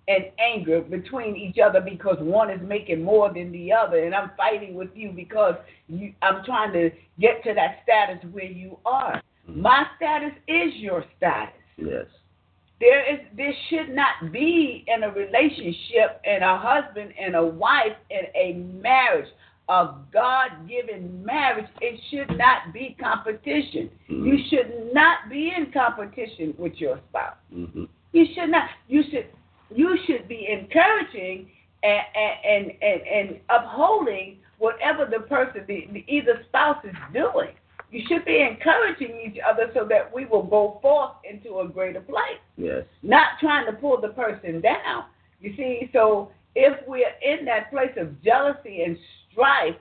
Speaker 6: and anger between each other because one is making more than the other, and I'm fighting with you because you, I'm trying to get to that status where you are. My status is your status.
Speaker 4: Yes.
Speaker 6: There is there should not be in a relationship and a husband and a wife in a marriage a God given marriage, it should not be competition. You should not be in competition with your spouse.
Speaker 4: hmm
Speaker 6: You should not. You should you should be encouraging and and and, and upholding whatever the person, the, the either spouse is doing. You should be encouraging each other so that we will go forth into a greater place,
Speaker 4: Yes.
Speaker 6: not trying to pull the person down. You see, so if we're in that place of jealousy and strife,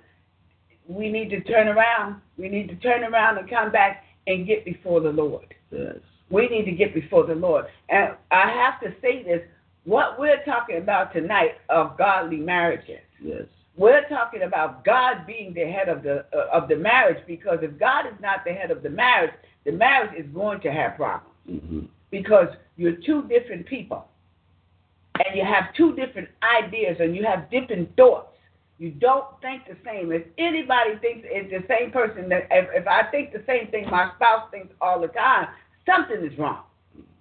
Speaker 6: we need to turn around. We need to turn around and come back and get before the Lord.
Speaker 4: Yes.
Speaker 6: We need to get before the Lord. And I have to say this what we're talking about tonight of godly marriages.
Speaker 4: Yes.
Speaker 6: We're talking about God being the head of the uh, of the marriage because if God is not the head of the marriage, the marriage is going to have problems
Speaker 4: hmm
Speaker 6: because you're two different people and you have two different ideas and you have different thoughts. You don't think the same. If anybody thinks it's the same person, that if, if I think the same thing my spouse thinks all the time, something is wrong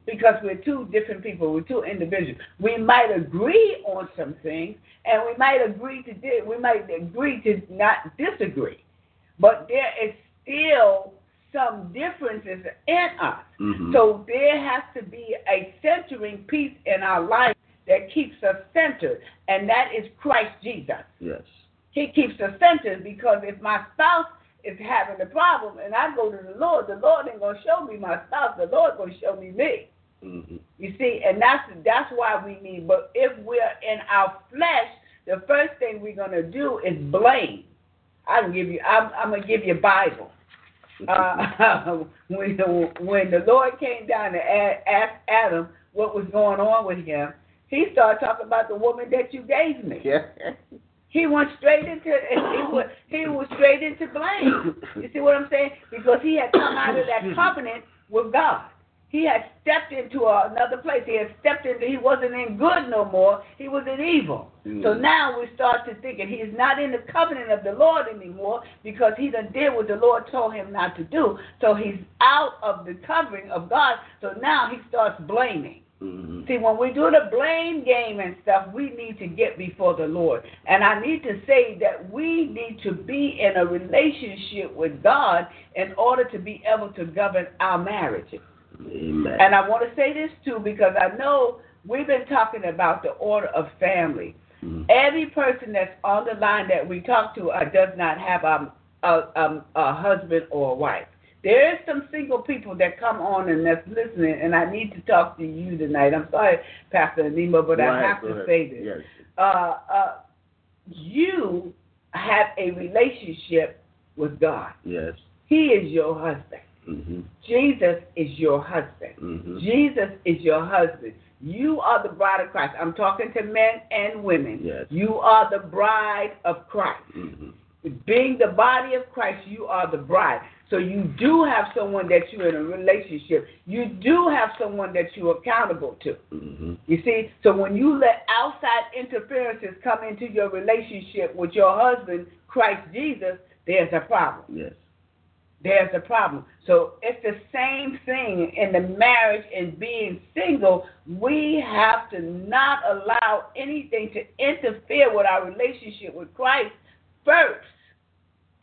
Speaker 6: because we're two different people. We're two individuals. We might agree on some things, and we might agree to di- we might agree to not disagree, but there is still some differences in us.
Speaker 4: Mhm.
Speaker 6: So there has to be a centering piece in our life that keeps us centered, and that is Christ Jesus.
Speaker 4: Yes.
Speaker 6: He keeps us centered because if my spouse is having a problem and I go to the Lord, the Lord ain't gonna show me my spouse. The Lord gonna show me me.
Speaker 4: hmm
Speaker 6: You see, and that's that's why we need. But if we're in our flesh, the first thing we're gonna do is blame. I can give you. I'm, I'm gonna give you a Bible. Uh, when the when the Lord came down to a- ask Adam what was going on with him, he started talking about the woman that you gave me.
Speaker 4: Yeah.
Speaker 6: He went straight into he was he was straight into blame. You see what I'm saying? Because he had come out of that covenant with God. He had stepped into another place. He had stepped into. He wasn't in good no more. He was in evil.
Speaker 4: Mm.
Speaker 6: So now we start to thinking he is not in the covenant of the Lord anymore because he done did what the Lord told him not to do. So he's out of the covering of God. So now he starts blaming.
Speaker 4: Hmm
Speaker 6: See, when we do the blame game and stuff, we need to get before the Lord. And I need to say that we need to be in a relationship with God in order to be able to govern our marriages.
Speaker 4: Amen.
Speaker 6: And I want to say this too because I know we've been talking about the order of family.
Speaker 4: Mhm.
Speaker 6: Every person that's on the line that we talk to uh, does not have um, a, um, a husband or a wife. There is some single people that come on and that's listening, and I need to talk to you tonight. I'm sorry, Pastor Anima, but I have to
Speaker 4: ahead.
Speaker 6: say this.
Speaker 4: Yes.
Speaker 6: Uh, uh, you have a relationship with God.
Speaker 4: Yes.
Speaker 6: He is your husband.
Speaker 4: Mm-hmm.
Speaker 6: Jesus is your husband.
Speaker 4: Mm-hmm.
Speaker 6: Jesus is your husband. You are the bride of Christ. I'm talking to men and women.
Speaker 4: Yes.
Speaker 6: You are the bride of Christ.
Speaker 4: hmm
Speaker 6: Being the body of Christ, you are the bride. So you do have someone that you're in a relationship. You do have someone that you're accountable to.
Speaker 4: hmm
Speaker 6: You see, so when you let outside interferences come into your relationship with your husband, Christ Jesus, there's a problem
Speaker 4: Yes.
Speaker 6: there's a problem. So it's the same thing in the marriage and being single. We have to not allow anything to interfere with our relationship with Christ first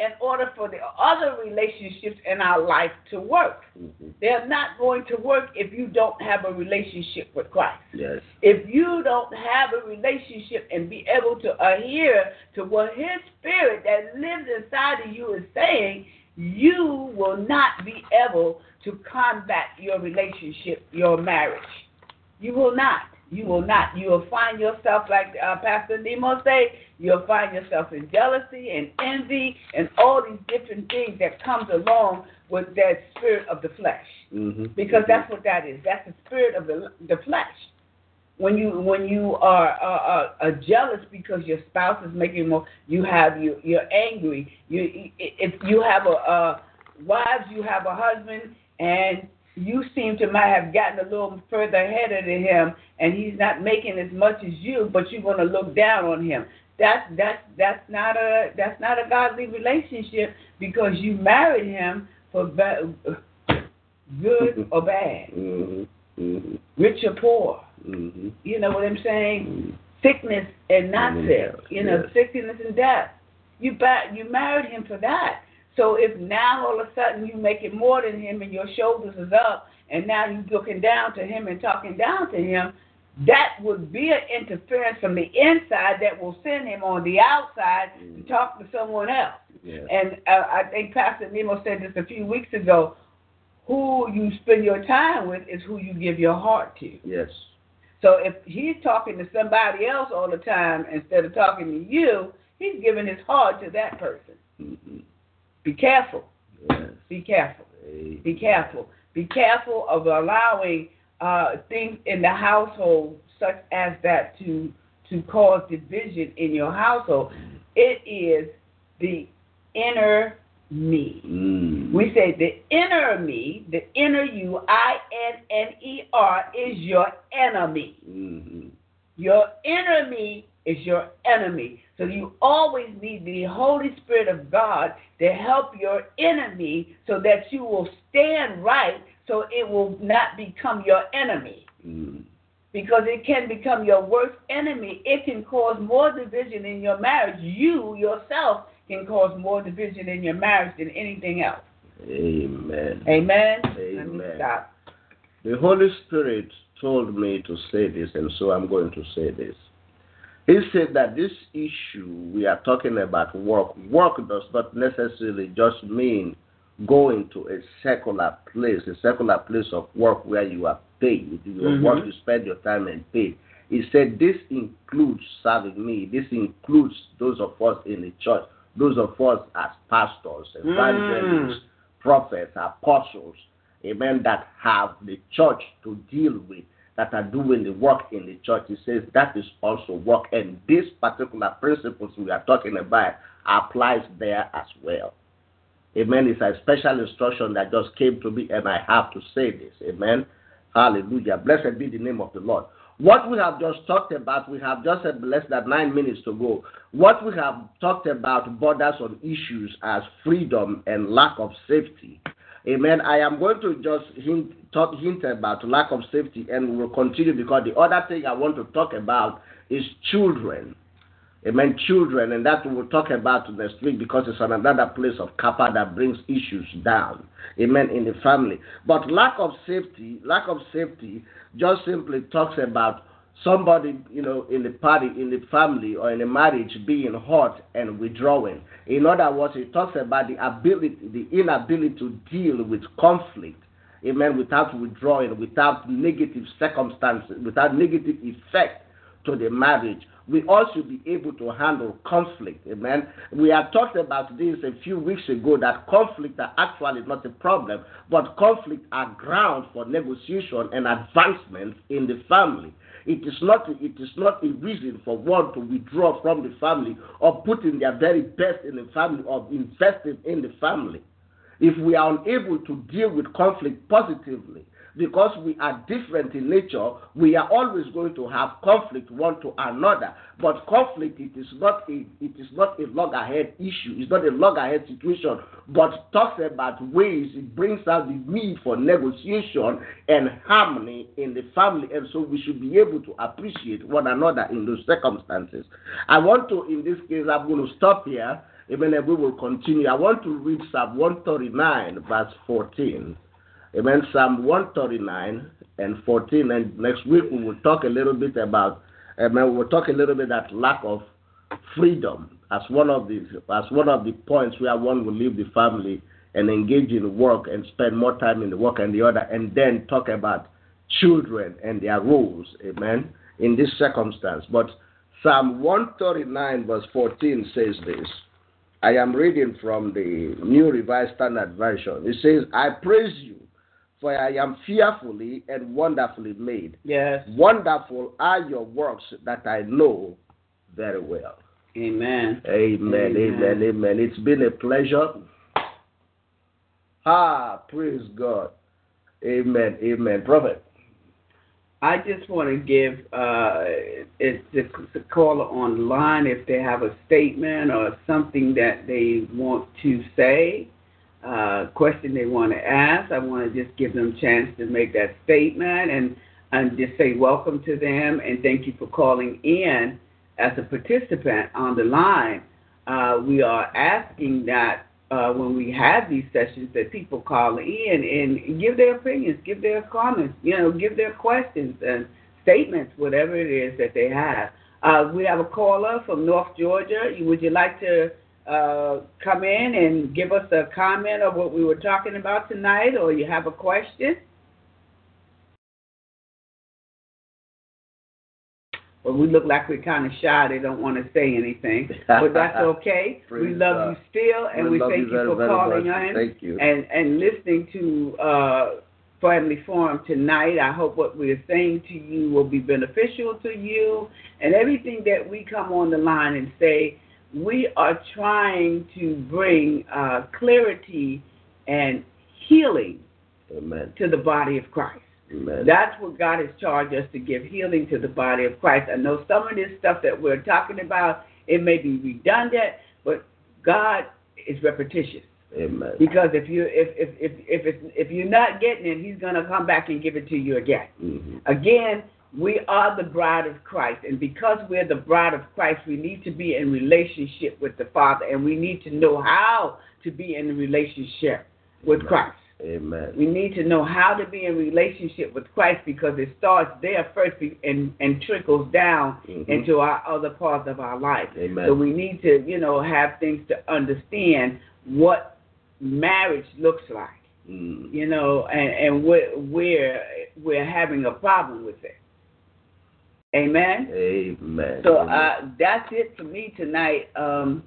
Speaker 6: in order for the other relationships in our life to work.
Speaker 4: hmm
Speaker 6: They're not going to work if you don't have a relationship with Christ.
Speaker 4: Yes.
Speaker 6: If you don't have a relationship and be able to adhere to what His Spirit that lives inside of you is saying, you will not be able to combat your relationship, your marriage. You will not. You will not. You will find yourself, like uh, Pastor Nemo say, you'll find yourself in jealousy and envy and all these different things that comes along with that spirit of the flesh
Speaker 4: hmm
Speaker 6: because that's what that is. That's the spirit of the the flesh. When you when you are uh, uh, uh, jealous because your spouse is making more, you have you you're angry. You if you have a uh, wives, you have a husband, and you seem to might have gotten a little further ahead of him, and he's not making as much as you, but you're going to look down on him. That's that's that's not a that's not a godly relationship because you married him for ba- good or bad,
Speaker 4: hmm hmm
Speaker 6: rich or poor.
Speaker 4: hmm
Speaker 6: You know what I'm saying? Sickness and not
Speaker 4: And
Speaker 6: sick. You know,
Speaker 4: yes.
Speaker 6: sickness and death. You ba- you married him for that. So if now all of a sudden you make it more than him and your shoulders is up, and now you're looking down to him and talking down to him, that would be an interference from the inside that will send him on the outside to talk to someone else.
Speaker 4: Yeah.
Speaker 6: And uh, I think Pastor Nemo said this a few weeks ago. Who you spend your time with is who you give your heart to.
Speaker 4: Yes.
Speaker 6: So if he's talking to somebody else all the time instead of talking to you, he's giving his heart to that person.
Speaker 4: Mm-hmm.
Speaker 6: Be careful.
Speaker 4: Yes.
Speaker 6: Be careful. Be careful. Be careful of allowing uh, things in the household such as that to to cause division in your household. It is the inner me.
Speaker 4: Mm.
Speaker 6: We say the inner me, the inner you, I N N E R, is your enemy.
Speaker 4: Mhm.
Speaker 6: Your enemy is your enemy. So you always need the Holy Spirit of God to help your enemy so that you will stand right so it will not become your enemy.
Speaker 4: Mm.
Speaker 6: Because it can become your worst enemy. It can cause more division in your marriage. You yourself can cause more division in your marriage than anything else.
Speaker 4: Amen.
Speaker 6: Amen? Let me
Speaker 4: Amen.
Speaker 6: stop.
Speaker 4: The Holy Spirit told me to say this, and so I'm going to say this. He said that this issue we are talking about work, work does not necessarily just mean going to a secular place, a secular place of work where you are paid. Your
Speaker 6: Mhm.
Speaker 4: work, you spend your time and paid. He said this includes serving me. This includes those of us in the church, those of us as pastors, evangelists, prophets, apostles, amen, that have the church to deal with, that are doing the work in the church. He says that is also work. And this particular principles we are talking about applies there as well. Amen. It's a special instruction that just came to me, and I have to say this. Amen. Hallelujah. Blessed be the name of the Lord. What we have just talked about, we have just had less than nine minutes to go. What we have talked about borders on issues as freedom and lack of safety. Amen. I am going to just hint, talk, hint about lack of safety, and we will continue because the other thing I want to talk about is children. Amen. Children, and that we will talk about next week because it's another place of kappa that brings issues down. Amen. In the family, but lack of safety, lack of safety, just simply talks about somebody, you know, in the party, in the family, or in a marriage being hurt and withdrawing. In other words, it talks about the ability, the inability to deal with conflict. Amen. Without withdrawing, without negative circumstances, without negative effect to the marriage. We all should be able to handle conflict. Amen. We have talked about this a few weeks ago that conflict are actually not a problem, but conflict are ground for negotiation and advancement in the family. It is not it is not a reason for one to withdraw from the family or putting their very best in the family or investing in the family. If we are unable to deal with conflict positively, because we are different in nature, we are always going to have conflict one to another. But conflict it is not a it is not a loggerhead issue. It's not a loggerhead situation, but talks about ways it brings out the need for negotiation and harmony in the family, and so we should be able to appreciate one another in those circumstances. I want to, in this case, I'm going to stop here. If we will continue, I want to read Psalm 139, verse 14. Amen. Psalm 139 and 14. And next week we will talk a little bit about, amen, we will talk a little bit about lack of freedom as one of the as one of the points where one will leave the family and engage in work and spend more time in the work and the other, and then talk about children and their roles, amen, in this circumstance. But Psalm 139 verse 14 says this. I am reading from the New Revised Standard Version. It says, I praise you for I am fearfully and wonderfully made.
Speaker 6: Yes.
Speaker 4: Wonderful are your works that I know very well.
Speaker 6: Amen.
Speaker 4: Amen,
Speaker 6: Amen.
Speaker 4: amen, amen. It's been a pleasure. Ah, praise God. Amen, amen. Prophet.
Speaker 6: I just want to give uh, it's the, the caller online if they have a statement or something that they want to say, uh, question they want to ask. I want to just give them a chance to make that statement and and just say welcome to them and thank you for calling in as a participant on the line. uh, we are asking that uh, when we have these sessions that people call in and give their opinions, give their comments, you know, give their questions and statements, whatever it is that they have. Uh, we have a caller from North Georgia. Would you like to uh, come in and give us a comment of what we were talking about tonight, or you have a question? Well, we look like we're kind of shy. They don't want to say anything, but that's okay. we love God. you still, and we,
Speaker 4: we
Speaker 6: thank you, for
Speaker 4: very
Speaker 6: calling
Speaker 4: much.
Speaker 6: in
Speaker 4: Thank you.
Speaker 6: and and listening to uh, Family Forum tonight. I hope what we're saying to you will be beneficial to you, and everything that we come on the line and say, we are trying to bring uh, clarity and healing
Speaker 4: Amen.
Speaker 6: to the body of Christ.
Speaker 4: Amen.
Speaker 6: That's what God has charged us to give healing to the body of Christ. I know some of this stuff that we're talking about, it may be redundant, but God is repetitious.
Speaker 4: Amen.
Speaker 6: Because if you if if if if, it's, if you're not getting it, He's gonna come back and give it to you again.
Speaker 4: Mhm.
Speaker 6: Again, we are the bride of Christ, and because we're the bride of Christ, we need to be in relationship with the Father, and we need to know how to be in relationship with
Speaker 4: Amen.
Speaker 6: Christ.
Speaker 4: Amen.
Speaker 6: We need to know how to be in relationship with Christ because it starts there first and, and trickles down
Speaker 4: Mhm.
Speaker 6: into our other parts of our life.
Speaker 4: Amen.
Speaker 6: So we need to, you know, have things to understand what marriage looks like,
Speaker 4: Mm.
Speaker 6: you know, and, and where, where we're having a problem with it. Amen.
Speaker 4: Amen.
Speaker 6: So uh, that's it for me tonight. Um,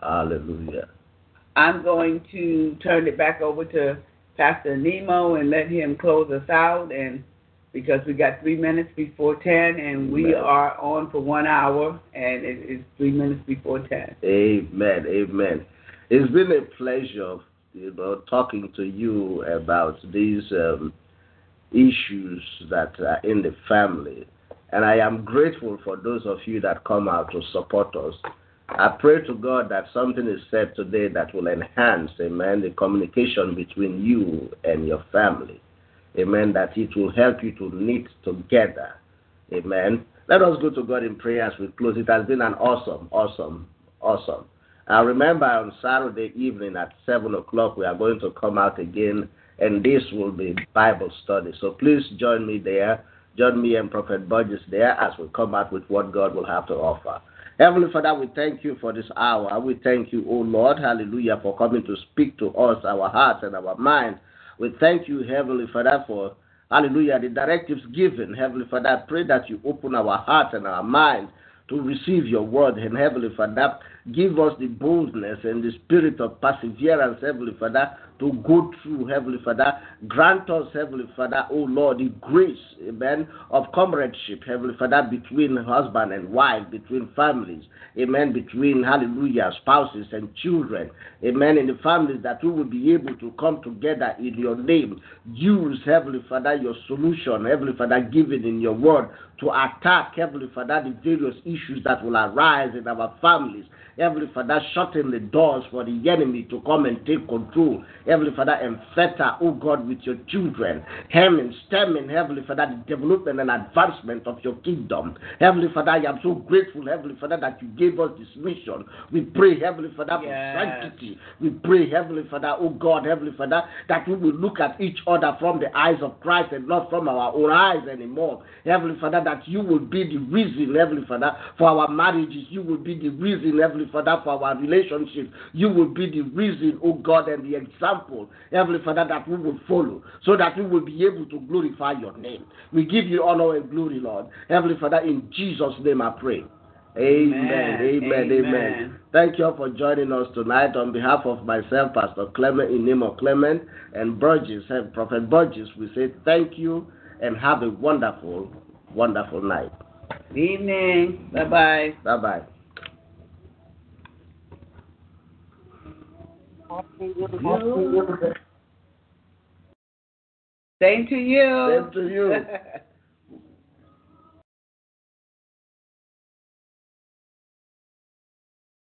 Speaker 4: Hallelujah.
Speaker 6: I'm going to turn it back over to Pastor Nemo and let him close us out. And because we got three minutes before ten, and we
Speaker 4: Amen.
Speaker 6: are on for one hour, and it is three minutes before ten.
Speaker 4: Amen. Amen. It's been a pleasure, you know, talking to you about these um, issues that are in the family. And I am grateful for those of you that come out to support us. I pray to God that something is said today that will enhance, amen, the communication between you and your family. Amen. That it will help you to knit together. Amen. Let us go to God in prayer as we close. It has been an awesome, awesome, awesome. I remember on Saturday evening at 7 o'clock, we are going to come out again, and this will be Bible study. So please join me there. Join me and Prophet Burgess there as we come out with what God will have to offer. Heavenly Father, we thank you for this hour. We thank you, O Lord, hallelujah, for coming to speak to us, our hearts and our minds. We thank you, Heavenly Father, for, hallelujah, the directives given. Heavenly Father, I pray that you open our hearts and our minds to receive your word. And Heavenly Father, give us the boldness and the spirit of perseverance, Heavenly Father, to go through, Heavenly Father. Grant us, Heavenly Father, oh Lord, the grace, amen, of comradeship, Heavenly Father, between husband and wife, between families, amen, between, hallelujah, spouses and children, amen, in the families that we will be able to come together in your name. Use, Heavenly Father, your solution, Heavenly Father, given in your word to attack, Heavenly Father, the various issues that will arise in our families. Heavenly Father, shutting the doors for the enemy to come and take control. Heavenly Father, and fetter, oh God, with your children. Hemming, stemming, Heavenly Father, the development and advancement of your kingdom. Heavenly Father, I am so grateful, Heavenly Father, that you gave us this mission. We pray, Heavenly Father, for
Speaker 6: Yes.
Speaker 4: sanctity. We pray, Heavenly Father, oh God, Heavenly Father, that we will look at each other from the eyes of Christ and not from our own eyes anymore. Heavenly Father, that you will be the reason, Heavenly Father, for our marriages. You will be the reason, Heavenly Father, for our relationship. You will be the reason, oh God, and the example, Heavenly Father, that we will follow so that we will be able to glorify your name. We give you honor and glory, Lord. Heavenly Father, in Jesus' name I pray. Amen. Amen. Amen. Thank you all for joining us tonight. On behalf of myself, Pastor Clement, in name of Clement, and Burgess, and Prophet Burgess, we say thank you and have a wonderful, wonderful night.
Speaker 6: Evening. Bye bye.
Speaker 4: Bye bye.
Speaker 6: Same to you.
Speaker 4: Same to you.